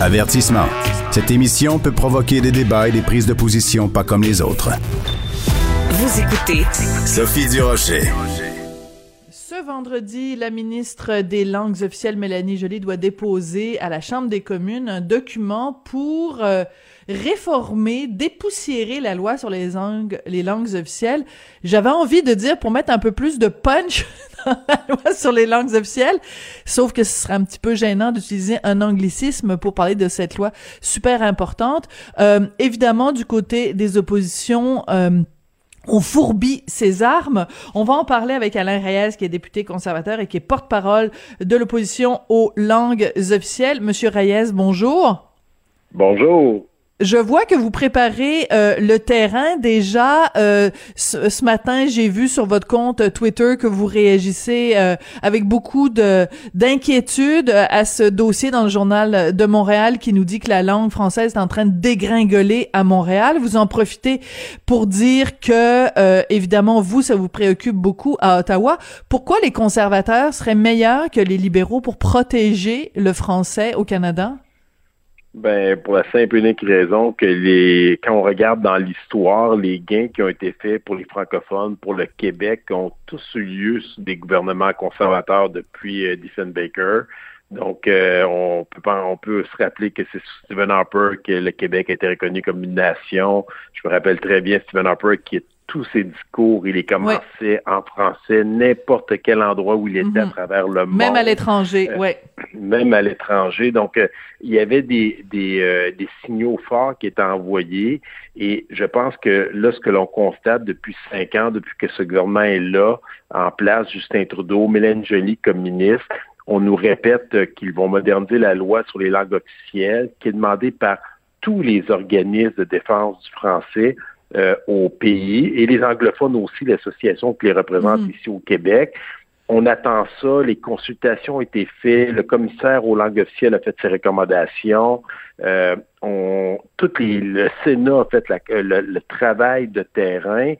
Avertissement. Cette émission peut provoquer des débats et des prises de position pas comme les autres. Vous écoutez Sophie Durocher. Ce vendredi, la ministre des Langues officielles, Mélanie Joly, doit déposer à la Chambre des communes un document pour euh, réformer, dépoussiérer la loi sur les langues, les langues officielles. J'avais envie de dire pour mettre un peu plus de punch dans la loi sur les langues officielles, sauf que ce serait un petit peu gênant d'utiliser un anglicisme pour parler de cette loi super importante. Euh, évidemment, du côté des oppositions, euh, on fourbit ses armes. On va en parler avec Alain Reyes, qui est député conservateur et qui est porte-parole de l'opposition aux langues officielles. Monsieur Reyes, bonjour. Bonjour. Je vois que vous préparez euh, le terrain déjà. Euh, ce, matin, j'ai vu sur votre compte Twitter que vous réagissez euh, avec beaucoup de d'inquiétude à ce dossier dans le journal de Montréal qui nous dit que la langue française est en train de dégringoler à Montréal. Vous en profitez pour dire que évidemment vous, ça vous préoccupe beaucoup à Ottawa. Pourquoi les conservateurs seraient meilleurs que les libéraux pour protéger le français au Canada? Ben, pour la simple et unique raison que les, quand on regarde dans l'histoire, les gains qui ont été faits pour les francophones, pour le Québec, ont tous eu lieu sous des gouvernements conservateurs depuis euh, Diefenbaker. Donc, euh, on peut on peut se rappeler que c'est Stephen Harper que le Québec a été reconnu comme une nation. Je me rappelle très bien Stephen Harper qui est tous ses discours, il les commençait en français, n'importe quel endroit où il était à mhm. travers le monde. Même à l'étranger, euh, oui. Même à l'étranger. Donc, euh, il y avait des, des, euh, des, signaux forts qui étaient envoyés. Et je pense que là, ce que l'on constate depuis cinq ans, depuis que ce gouvernement est là, en place, Justin Trudeau, Mélène Joly comme ministre, on nous répète qu'ils vont moderniser la loi sur les langues officielles, qui est demandée par tous les organismes de défense du français euh, au pays et les anglophones aussi, l'association qui les représente mhm. ici au Québec. On attend ça, les consultations ont été faites, le commissaire aux langues officielles a fait ses recommandations, euh, on, tout le Sénat a fait le, travail de terrain.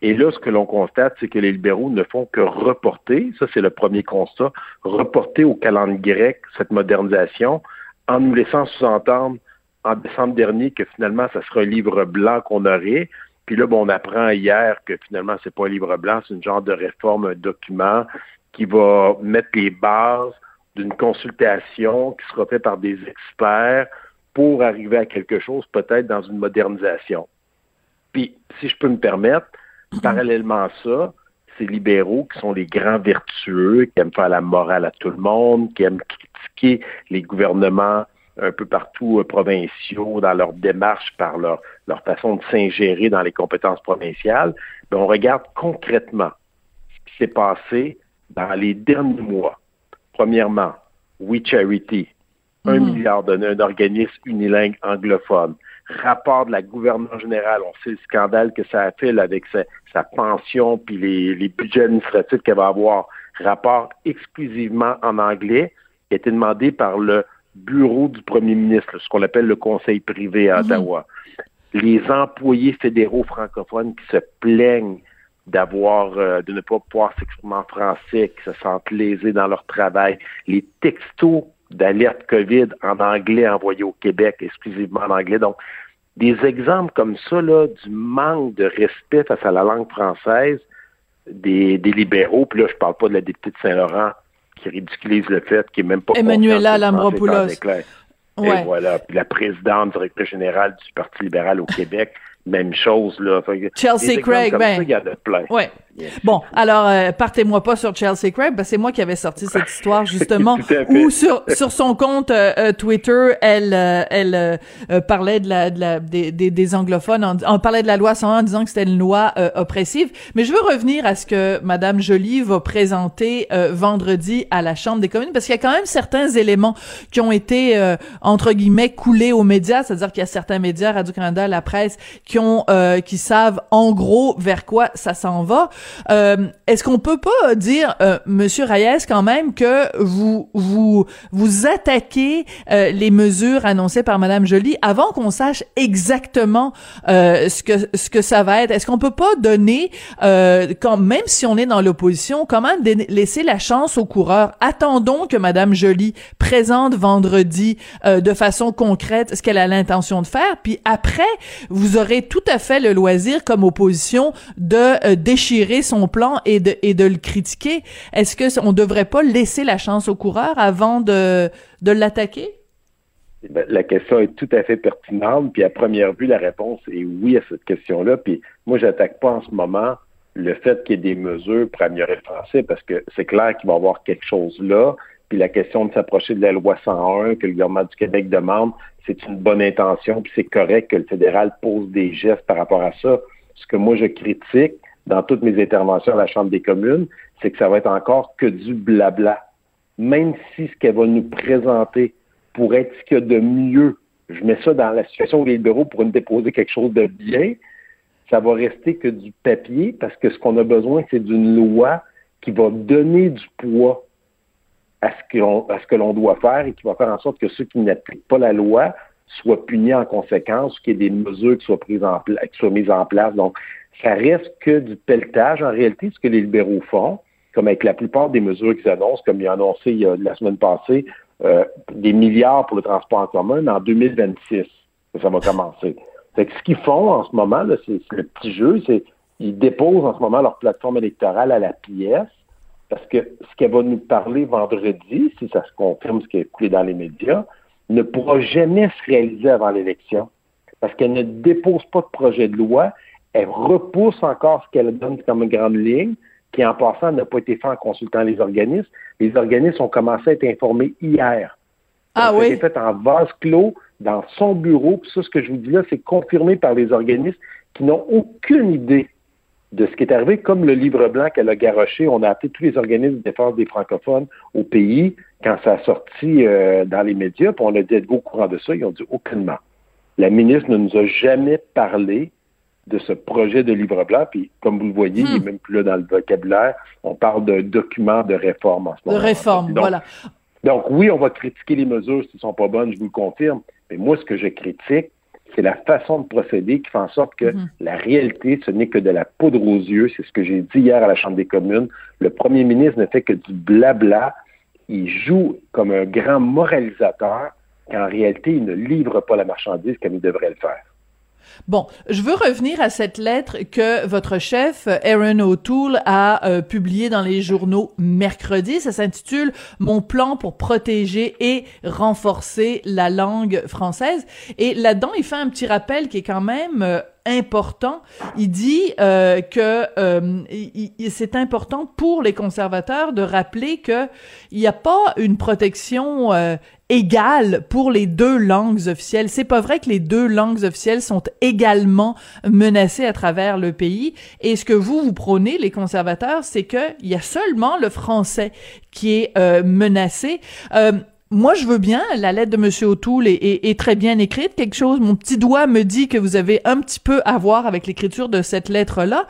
Et là, ce que l'on constate, c'est que les libéraux ne font que reporter, ça c'est le premier constat, reporter au calendrier grec cette modernisation en nous laissant sous-entendre en décembre dernier que finalement, ça sera un livre blanc qu'on aurait. Puis là, bon, on apprend hier que finalement, c'est pas un livre blanc, c'est une genre de réforme, un document qui va mettre les bases d'une consultation qui sera faite par des experts pour arriver à quelque chose, peut-être dans une modernisation. Puis, si je peux me permettre, mhm. parallèlement à ça, ces libéraux qui sont les grands vertueux, qui aiment faire la morale à tout le monde, qui aiment critiquer les gouvernements un peu partout euh, provinciaux dans leur démarche par leur, leur façon de s'ingérer dans les compétences provinciales, mais on regarde concrètement ce qui s'est passé dans les derniers mois. Premièrement, We Charity, un mhm. milliard d'un organisme unilingue anglophone. Rapport de la gouverneure générale, on sait le scandale que ça a fait avec sa, sa pension puis les, les budgets administratifs qu'elle va avoir. Rapport exclusivement en anglais, qui a été demandé par le bureau du premier ministre, ce qu'on appelle le conseil privé à mhm. Ottawa. Les employés fédéraux francophones qui se plaignent d'avoir euh, de ne pas pouvoir s'exprimer en français, qui se sentent lésés dans leur travail, les textos d'alerte COVID en anglais envoyés au Québec, exclusivement en anglais. Donc, des exemples comme ça, là, du manque de respect face à la langue française des, des libéraux, puis là, je parle pas de la députée de Saint-Laurent qui ridiculise le fait qu'il n'est même pas Emmanuela Lambropoulos. Et voilà. Puis la présidente, directrice générale du Parti libéral au Québec, même chose, là. Chelsea Craig, ben. il y en a plein. Ouais. Bon, alors euh, partez-moi pas sur Chelsea Craig, ben, c'est moi qui avais sorti cette histoire justement où sur sur son compte euh, euh, Twitter, elle elle parlait de la de la des, des, anglophones, en, parlait de la loi 101 en disant que c'était une loi oppressive. Mais je veux revenir à ce que Madame Joly va présenter vendredi à la Chambre des communes parce qu'il y a quand même certains éléments qui ont été entre guillemets coulés aux médias, c'est-à-dire qu'il y a certains médias, Radio Canada, la presse, qui ont qui savent en gros vers quoi ça s'en va. Euh, est-ce qu'on peut pas dire, euh, Monsieur Reyes, quand même, que vous vous vous attaquez euh, les mesures annoncées par Madame Joly avant qu'on sache exactement euh, ce que ce que ça va être? Est-ce qu'on peut pas donner, quand même si on est dans l'opposition, quand même laisser la chance aux coureurs? Attendons que Madame Joly présente vendredi de façon concrète ce qu'elle a l'intention de faire, puis après, vous aurez tout à fait le loisir comme opposition de euh, son plan et de, le critiquer. Est-ce que on devrait pas laisser la chance au coureur avant de, de l'attaquer? Eh ben, la question est tout à fait pertinente. Puis à première vue, la réponse est oui à cette question-là. Puis moi, j'attaque pas en ce moment le fait qu'il y ait des mesures pour améliorer le français parce que c'est clair qu'il va y avoir quelque chose là. Puis la question de s'approcher de la loi 101 que le gouvernement du Québec demande, c'est une bonne intention, puis c'est correct que le fédéral pose des gestes par rapport à ça. Ce que moi je critique dans toutes mes interventions à la Chambre des communes, c'est que ça va être encore que du blabla. Même si ce qu'elle va nous présenter pourrait être ce qu'il y a de mieux, je mets ça dans la situation où les libéraux pourraient nous déposer quelque chose de bien, ça va rester que du papier parce que ce qu'on a besoin, c'est d'une loi qui va donner du poids à ce que l'on doit faire et qui va faire en sorte que ceux qui n'appliquent pas la loi soient punis en conséquence, qu'il y ait des mesures qui soient prises en qui soient mises en place. Donc, ça reste que du pelletage. En réalité, ce que les libéraux font, comme avec la plupart des mesures qu'ils annoncent, comme ils ont annoncé il y a, la semaine passée, euh, des milliards pour le transport en commun, mais en 2026, ça va commencer. Fait que ce qu'ils font en ce moment, c'est le petit jeu, c'est ils déposent en ce moment leur plateforme électorale à la pièce parce que ce qu'elle va nous parler vendredi, si ça se confirme ce qui est écouté dans les médias, ne pourra jamais se réaliser avant l'élection. Parce qu'elle ne dépose pas de projet de loi, elle repousse encore ce qu'elle donne comme grande ligne, qui en passant n'a pas été fait en consultant les organismes. Les organismes ont commencé à être informés hier. Ah oui? fait en vase clos dans son bureau. Puis ça, ce que je vous dis là, c'est confirmé par les organismes qui n'ont aucune idée de ce qui est arrivé, comme le livre blanc qu'elle a garoché, on a appelé tous les organismes de défense des francophones au pays quand ça a sorti euh, dans les médias, puis on a dit êtes-vous au courant de ça? Ils ont dit aucunement. La ministre ne nous a jamais parlé de ce projet de livre blanc, puis comme vous le voyez, il n'est hmm. même plus là dans le vocabulaire, on parle d'un document de réforme en ce moment. De réforme, voilà. Donc oui, on va critiquer les mesures s'ils sont pas bonnes, je vous le confirme, mais moi, ce que je critique, c'est la façon de procéder qui fait en sorte que mhm. la réalité, ce n'est que de la poudre aux yeux. C'est ce que j'ai dit hier à la Chambre des communes. Le premier ministre ne fait que du blabla. Il joue comme un grand moralisateur qu'en réalité, il ne livre pas la marchandise comme il devrait le faire. Bon, je veux revenir à cette lettre que votre chef, Aaron O'Toole, a euh, publiée dans les journaux mercredi. Ça s'intitule Mon plan pour protéger et renforcer la langue française. Et là-dedans, il fait un petit rappel qui est quand même euh, important. Il dit euh, que c'est important pour les conservateurs de rappeler que il n'y a pas une protection égale pour les deux langues officielles. C'est pas vrai que les deux langues officielles sont également menacées à travers le pays. Et ce que vous vous prônez, les conservateurs, c'est que il y a seulement le français qui est euh, menacé. Euh, moi, je veux bien. La lettre de Monsieur O'Toole est, très bien écrite. Quelque chose, mon petit doigt me dit que vous avez un petit peu à voir avec l'écriture de cette lettre-là.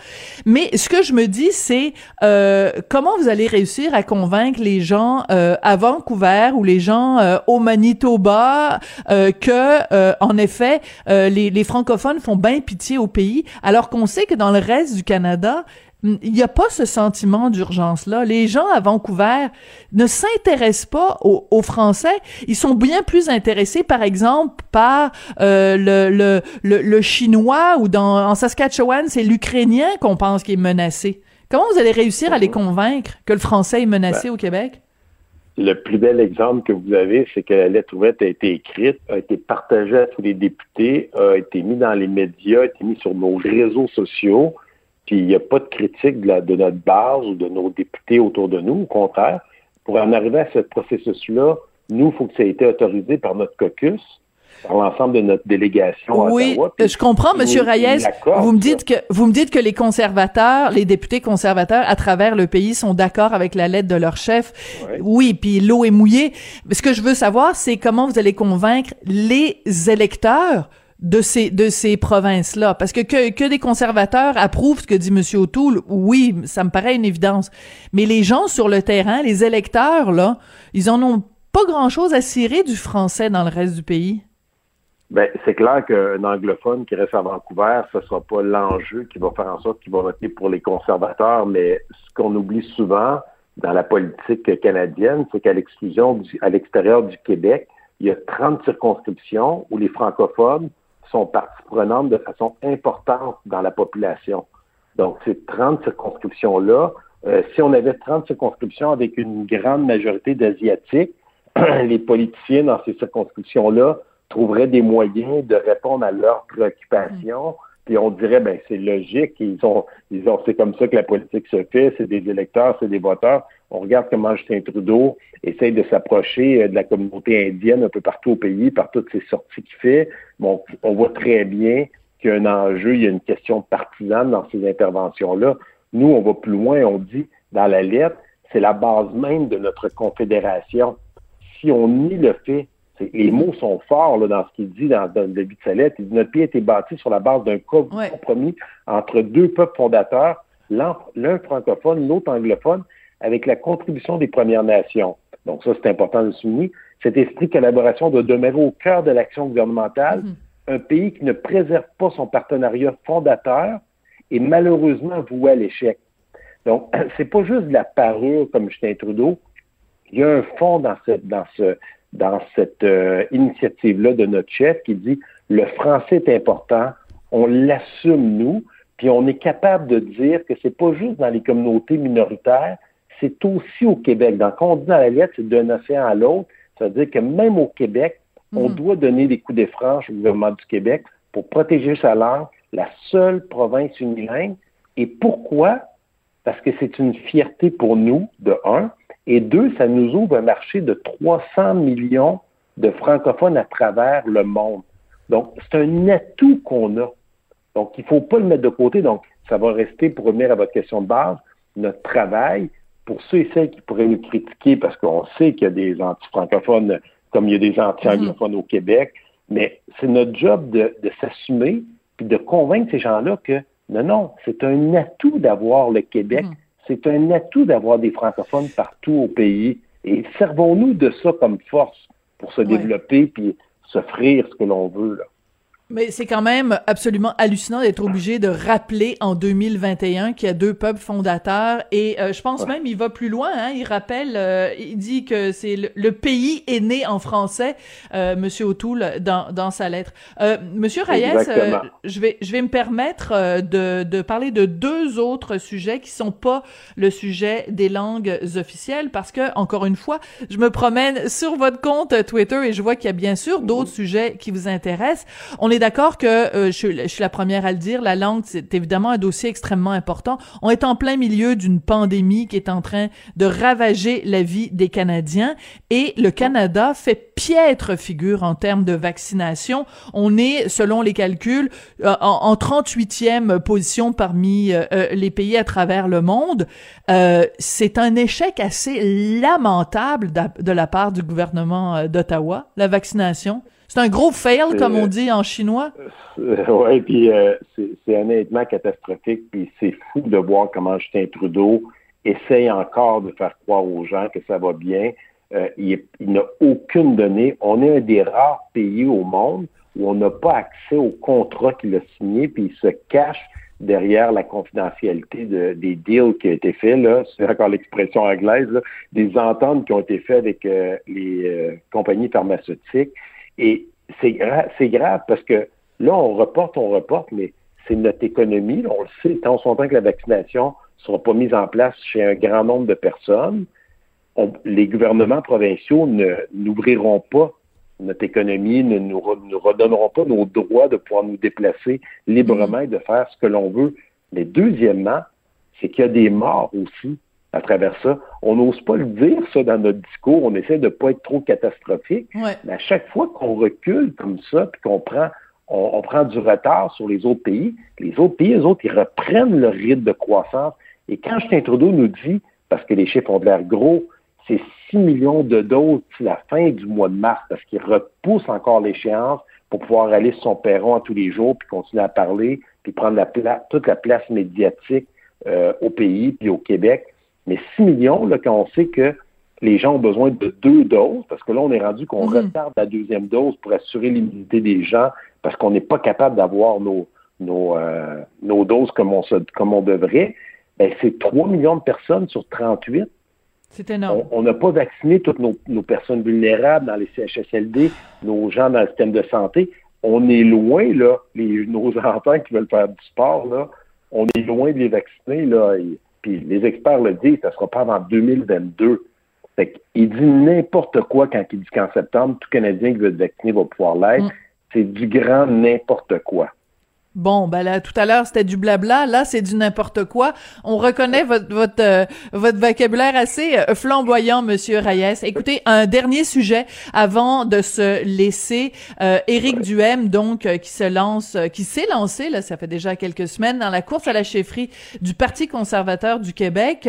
Mais ce que je me dis, c'est euh, comment vous allez réussir à convaincre les gens euh, à Vancouver ou les gens euh, au Manitoba que, en effet, les, les francophones font bien pitié au pays, alors qu'on sait que dans le reste du Canada, il n'y a pas ce sentiment d'urgence-là. Les gens à Vancouver ne s'intéressent pas aux, Français. Ils sont bien plus intéressés, par exemple, par euh, le, le, le, chinois ou dans en Saskatchewan, c'est l'ukrainien qu'on pense qui est menacé. Comment vous allez réussir à les convaincre que le français est menacé ben, au Québec? Le plus bel exemple que vous avez, c'est que la lettre ouverte a été écrite, a été partagée à tous les députés, a été mise dans les médias, a été mise sur nos réseaux sociaux. Puis il n'y a pas de critique de, notre base ou de nos députés autour de nous. Au contraire, pour en arriver à ce processus-là, nous, il faut que ça ait été autorisé par notre caucus, par l'ensemble de notre délégation à oui, je comprends, Monsieur Reyes. Vous me dites que vous me dites que les conservateurs, les députés conservateurs à travers le pays sont d'accord avec la lettre de leur chef. Oui, puis l'eau est mouillée. Ce que je veux savoir, c'est comment vous allez convaincre les électeurs de ces de ces provinces-là. Parce que, que des conservateurs approuvent ce que dit monsieur O'Toole oui ça me paraît une évidence. Mais les gens sur le terrain les électeurs là ils en ont pas grand-chose à cirer du français dans le reste du pays. Ben, c'est clair qu'un anglophone qui reste à Vancouver, ce sera pas l'enjeu qui va faire en sorte qu'il va voter pour les conservateurs, mais ce qu'on oublie souvent dans la politique canadienne, c'est qu'à l'exclusion à l'extérieur du Québec, il y a 30 circonscriptions où les francophones sont partie prenante de façon importante dans la population. Donc, ces 30 circonscriptions-là, euh, si on avait 30 circonscriptions avec une grande majorité d'Asiatiques, les politiciens dans ces circonscriptions-là trouveraient des moyens de répondre à leurs préoccupations. Puis on dirait, ben c'est logique, ils ont, ils c'est comme ça que la politique se fait, c'est des électeurs, c'est des voteurs. On regarde comment Justin Trudeau essaye de s'approcher euh, de la communauté indienne un peu partout au pays, par toutes ces sorties qu'il fait. Bon, on voit très bien qu'il y a un enjeu, il y a une question partisane dans ces interventions-là. Nous, on va plus loin, on dit dans la lettre, c'est la base même de notre confédération. Si on nie le fait les mots sont forts là, dans ce qu'il dit dans, le début de sa lettre. Il dit, notre pays a été bâti sur la base d'un compromis entre deux peuples fondateurs, l'un francophone, l'autre anglophone, avec la contribution des Premières Nations. Donc ça, c'est important de le souligner. Cet esprit de collaboration doit demeurer au cœur de l'action gouvernementale. Mm-hmm. Un pays qui ne préserve pas son partenariat fondateur est malheureusement voué à l'échec. Donc, c'est pas juste de la parure comme Justin Trudeau. Il y a un fond dans, ce, dans ce, dans cette euh, initiative-là de notre chef qui dit le français est important, on l'assume nous, puis on est capable de dire que c'est pas juste dans les communautés minoritaires, c'est aussi au Québec. Donc, quand on dit dans la lettre, c'est d'un océan à l'autre, ça veut dire que même au Québec, on mhm. doit donner des coups de franche au gouvernement du Québec pour protéger sa langue, la seule province unilingue. Et pourquoi? Parce que c'est une fierté pour nous, de un, et deux, ça nous ouvre un marché de 300 millions de francophones à travers le monde. Donc, c'est un atout qu'on a. Donc, il ne faut pas le mettre de côté. Donc, ça va rester, pour revenir à votre question de base, notre travail. Pour ceux et celles qui pourraient nous critiquer, parce qu'on sait qu'il y a des anti-francophones comme il y a des anti-anglophones au Québec, mais c'est notre job de, de s'assumer puis de convaincre ces gens-là que non, non, c'est un atout d'avoir le Québec. Mm c'est un atout d'avoir des francophones partout au pays. Et servons-nous de ça comme force pour se développer puis s'offrir ce que l'on veut. Là. Mais c'est quand même absolument hallucinant d'être obligé de rappeler en 2021 qu'il y a deux peuples fondateurs et euh, je pense même il va plus loin. Hein, il rappelle, euh, il dit que c'est le, pays est né en français, euh, Monsieur O'Toole dans, dans sa lettre. Euh, Monsieur Reyes, je vais je vais me permettre de, de parler de deux autres sujets qui sont pas le sujet des langues officielles parce que encore une fois, je me promène sur votre compte Twitter et je vois qu'il y a bien sûr d'autres sujets qui vous intéressent. On est d'accord que euh, je, suis la première à le dire, la langue c'est évidemment un dossier extrêmement important. On est en plein milieu d'une pandémie qui est en train de ravager la vie des Canadiens et le Canada fait piètre figure en termes de vaccination. On est, selon les calculs, euh, en, en 38e position parmi euh, les pays à travers le monde. c'est un échec assez lamentable de la part du gouvernement d'Ottawa, la vaccination. C'est un gros fail, comme on dit en chinois. Euh, oui, puis euh, c'est honnêtement catastrophique. Puis c'est fou de voir comment Justin Trudeau essaye encore de faire croire aux gens que ça va bien. Euh, il, n'a aucune donnée. On est un des rares pays au monde où on n'a pas accès au contrat qu'il a signé, puis il se cache derrière la confidentialité des deals qui ont été faits, là, c'est encore l'expression anglaise, des ententes qui ont été faites avec les compagnies pharmaceutiques. Et c'est grave, parce que là, on reporte, on reporte, mais c'est notre économie. on le sait, tant son temps que la vaccination ne sera pas mise en place chez un grand nombre de personnes, les gouvernements provinciaux n'ouvriront pas notre économie, ne nous, nous, redonneront pas nos droits de pouvoir nous déplacer librement et de faire ce que l'on veut. Mais deuxièmement, c'est qu'il y a des morts aussi à travers ça. On n'ose pas le dire, ça, dans notre discours. On essaie de ne pas être trop catastrophique. Mais à chaque fois qu'on recule comme ça, puis qu'on prend, on, prend du retard sur les autres pays, les autres pays, les autres, ils reprennent leur rythme de croissance. Et quand Justin Trudeau nous dit, parce que les chiffres ont l'air gros, c'est 6 millions de doses d'ici la fin du mois de mars, parce qu'il repousse encore l'échéance pour pouvoir aller sur son perron à tous les jours, puis continuer à parler, puis prendre la toute la place médiatique euh, au pays, puis au Québec. Mais 6 millions, là, quand on sait que les gens ont besoin de deux doses, parce que là, on est rendu qu'on mhm. retarde la deuxième dose pour assurer l'immunité des gens, parce qu'on n'est pas capable d'avoir nos, nos, euh, nos doses comme on, se, comme on devrait, ben, c'est 3 millions de personnes sur 38. C'est énorme. On n'a pas vacciné toutes nos, nos, personnes vulnérables dans les CHSLD, nos gens dans le système de santé. On est loin, là, les, nos enfants qui veulent faire du sport, là, on est loin de les vacciner, là. Puis les experts le disent, ça ne sera pas avant 2022. Fait il dit n'importe quoi quand il dit qu'en septembre, tout Canadien qui veut être vacciné va pouvoir l'être. Mm. C'est du grand n'importe quoi. Bon, ben là, tout à l'heure, c'était du blabla. Là, c'est du n'importe quoi. On reconnaît votre votre euh, votre vocabulaire assez euh, flamboyant, Monsieur Reyes. Écoutez, un dernier sujet avant de se laisser. Euh, Éric Duhem, donc, euh, qui se lance, qui s'est lancé, là, ça fait déjà quelques semaines, dans la course à la chefferie du Parti conservateur du Québec.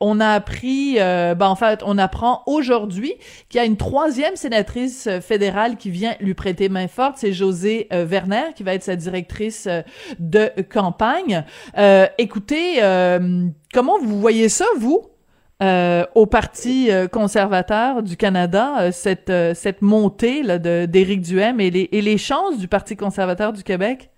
on a appris, ben, en fait, on apprend aujourd'hui qu'il y a une troisième sénatrice fédérale qui vient lui prêter main forte. C'est José Werner, qui va être sa directrice euh, de campagne. Euh, écoutez, euh, comment vous voyez ça, vous? au Parti conservateur du Canada, cette, montée d'Éric Duhem et les, et les chances du Parti conservateur du Québec?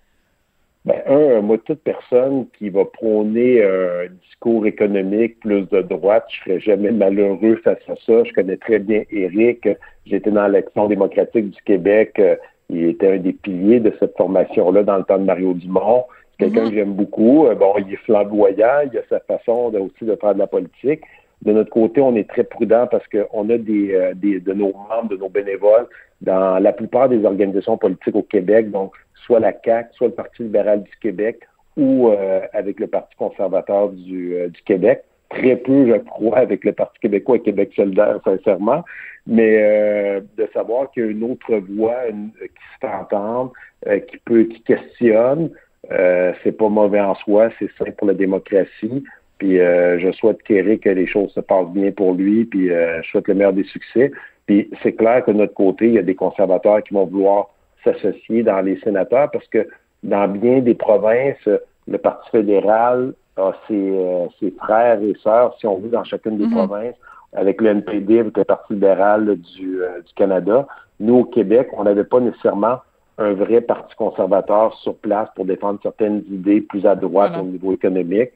Ben, un, moi, toute personne qui va prôner un discours économique plus de droite, je serais jamais malheureux face à ça. Je connais très bien Éric. J'étais dans l'Action démocratique du Québec il était un des piliers de cette formation-là dans le temps de Mario Dumont. C'est quelqu'un mhm. que j'aime beaucoup. Euh, bon, il est flamboyant, il a sa façon aussi de faire de la politique. De notre côté, on est très prudent parce qu'on a des, euh, des, de nos membres, de nos bénévoles dans la plupart des organisations politiques au Québec, donc soit la CAC, soit le Parti libéral du Québec ou euh, avec le Parti conservateur du, du Québec. Très peu, je crois, avec le Parti québécois et Québec solidaire, sincèrement mais euh, de savoir qu'il y a une autre voix qui se fait entendre, euh, qui peut, qui questionne, euh, c'est pas mauvais en soi, c'est sain pour la démocratie. Puis je souhaite qu'Éric que les choses se passent bien pour lui, puis je souhaite le meilleur des succès. Puis c'est clair que de notre côté, il y a des conservateurs qui vont vouloir s'associer dans les sénateurs parce que dans bien des provinces, le Parti fédéral a ses, ses frères et sœurs, si on veut, dans chacune des mm-hmm. provinces avec le NPD, avec le Parti libéral du, euh, du Canada. Nous, au Québec, on n'avait pas nécessairement un vrai parti conservateur sur place pour défendre certaines idées plus à droite au niveau économique.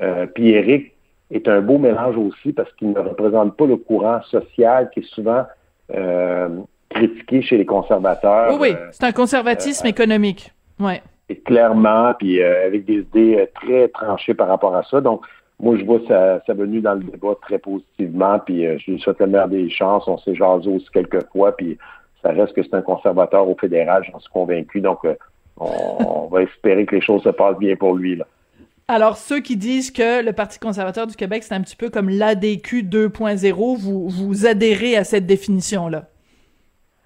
Euh, puis Éric est un beau mélange aussi parce qu'il ne représente pas le courant social qui est souvent euh, critiqué chez les conservateurs. Oui, oui, c'est un conservatisme économique. Ouais. Et clairement, puis avec des idées très tranchées par rapport à ça. Donc, moi, je vois sa, sa, venue dans le débat très positivement, puis euh, je lui souhaite le meilleur des chances. On s'est jasé aussi quelques fois, puis ça reste que c'est un conservateur au fédéral, j'en suis convaincu. Donc, euh, on, va espérer que les choses se passent bien pour lui. Là. Alors, ceux qui disent que le Parti conservateur du Québec, c'est un petit peu comme l'ADQ 2.0, vous, vous adhérez à cette définition-là?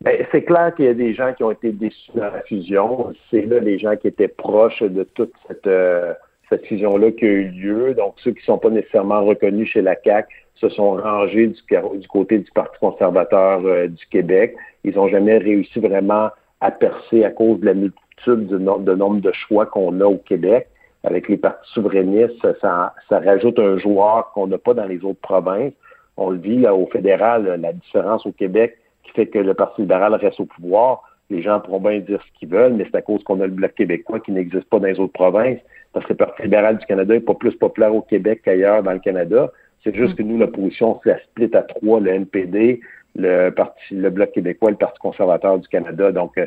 Ben, c'est clair qu'il y a des gens qui ont été déçus dans la fusion. C'est là les gens qui étaient proches de toute cette... Euh, cette fusion-là qui a eu lieu. Donc, ceux qui ne sont pas nécessairement reconnus chez la CAC se sont rangés du, côté du Parti conservateur euh, du Québec. Ils n'ont jamais réussi vraiment à percer à cause de la multitude de, nombre de choix qu'on a au Québec. Avec les partis souverainistes, ça, rajoute un joueur qu'on n'a pas dans les autres provinces. On le vit au fédéral, la différence au Québec qui fait que le Parti libéral reste au pouvoir. Les gens pourront bien dire ce qu'ils veulent, mais c'est à cause qu'on a le Bloc québécois qui n'existe pas dans les autres provinces parce que le Parti libéral du Canada n'est pas plus populaire au Québec qu'ailleurs dans le Canada. C'est juste que nous, l'opposition, la split à trois, le NPD, le Parti, le Bloc québécois le Parti conservateur du Canada. Donc, euh,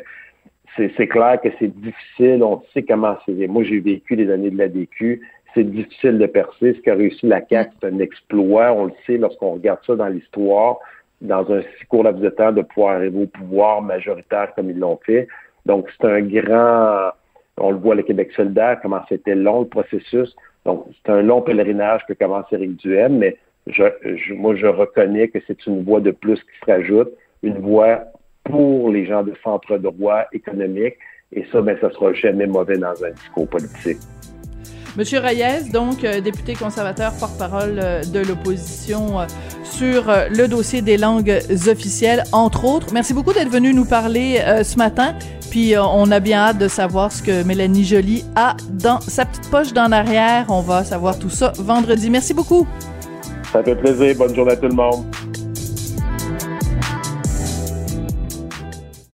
c'est clair que c'est difficile. On sait comment c'est. Moi, j'ai vécu les années de la DQ. C'est difficile de percer. Ce qu'a réussi la CAQ, c'est un exploit. On le sait lorsqu'on regarde ça dans l'histoire, dans un si court laps de temps, de pouvoir arriver au pouvoir majoritaire comme ils l'ont fait. Donc, c'est un grand on le voit, le Québec solidaire, comment c'était long le processus. Donc, c'est un long pèlerinage que commence Éric Duhem, mais je, moi, je reconnais que c'est une voie de plus qui se rajoute, une voie pour les gens de centre droit économique. Et ça, ben, ça sera jamais mauvais dans un discours politique. Monsieur Reyes, donc député conservateur, porte-parole de l'opposition sur le dossier des langues officielles, entre autres. Merci beaucoup d'être venu nous parler ce matin. Puis on a bien hâte de savoir ce que Mélanie Joly a dans sa petite poche d'en arrière. On va savoir tout ça vendredi. Merci beaucoup. Ça fait plaisir. Bonne journée à tout le monde.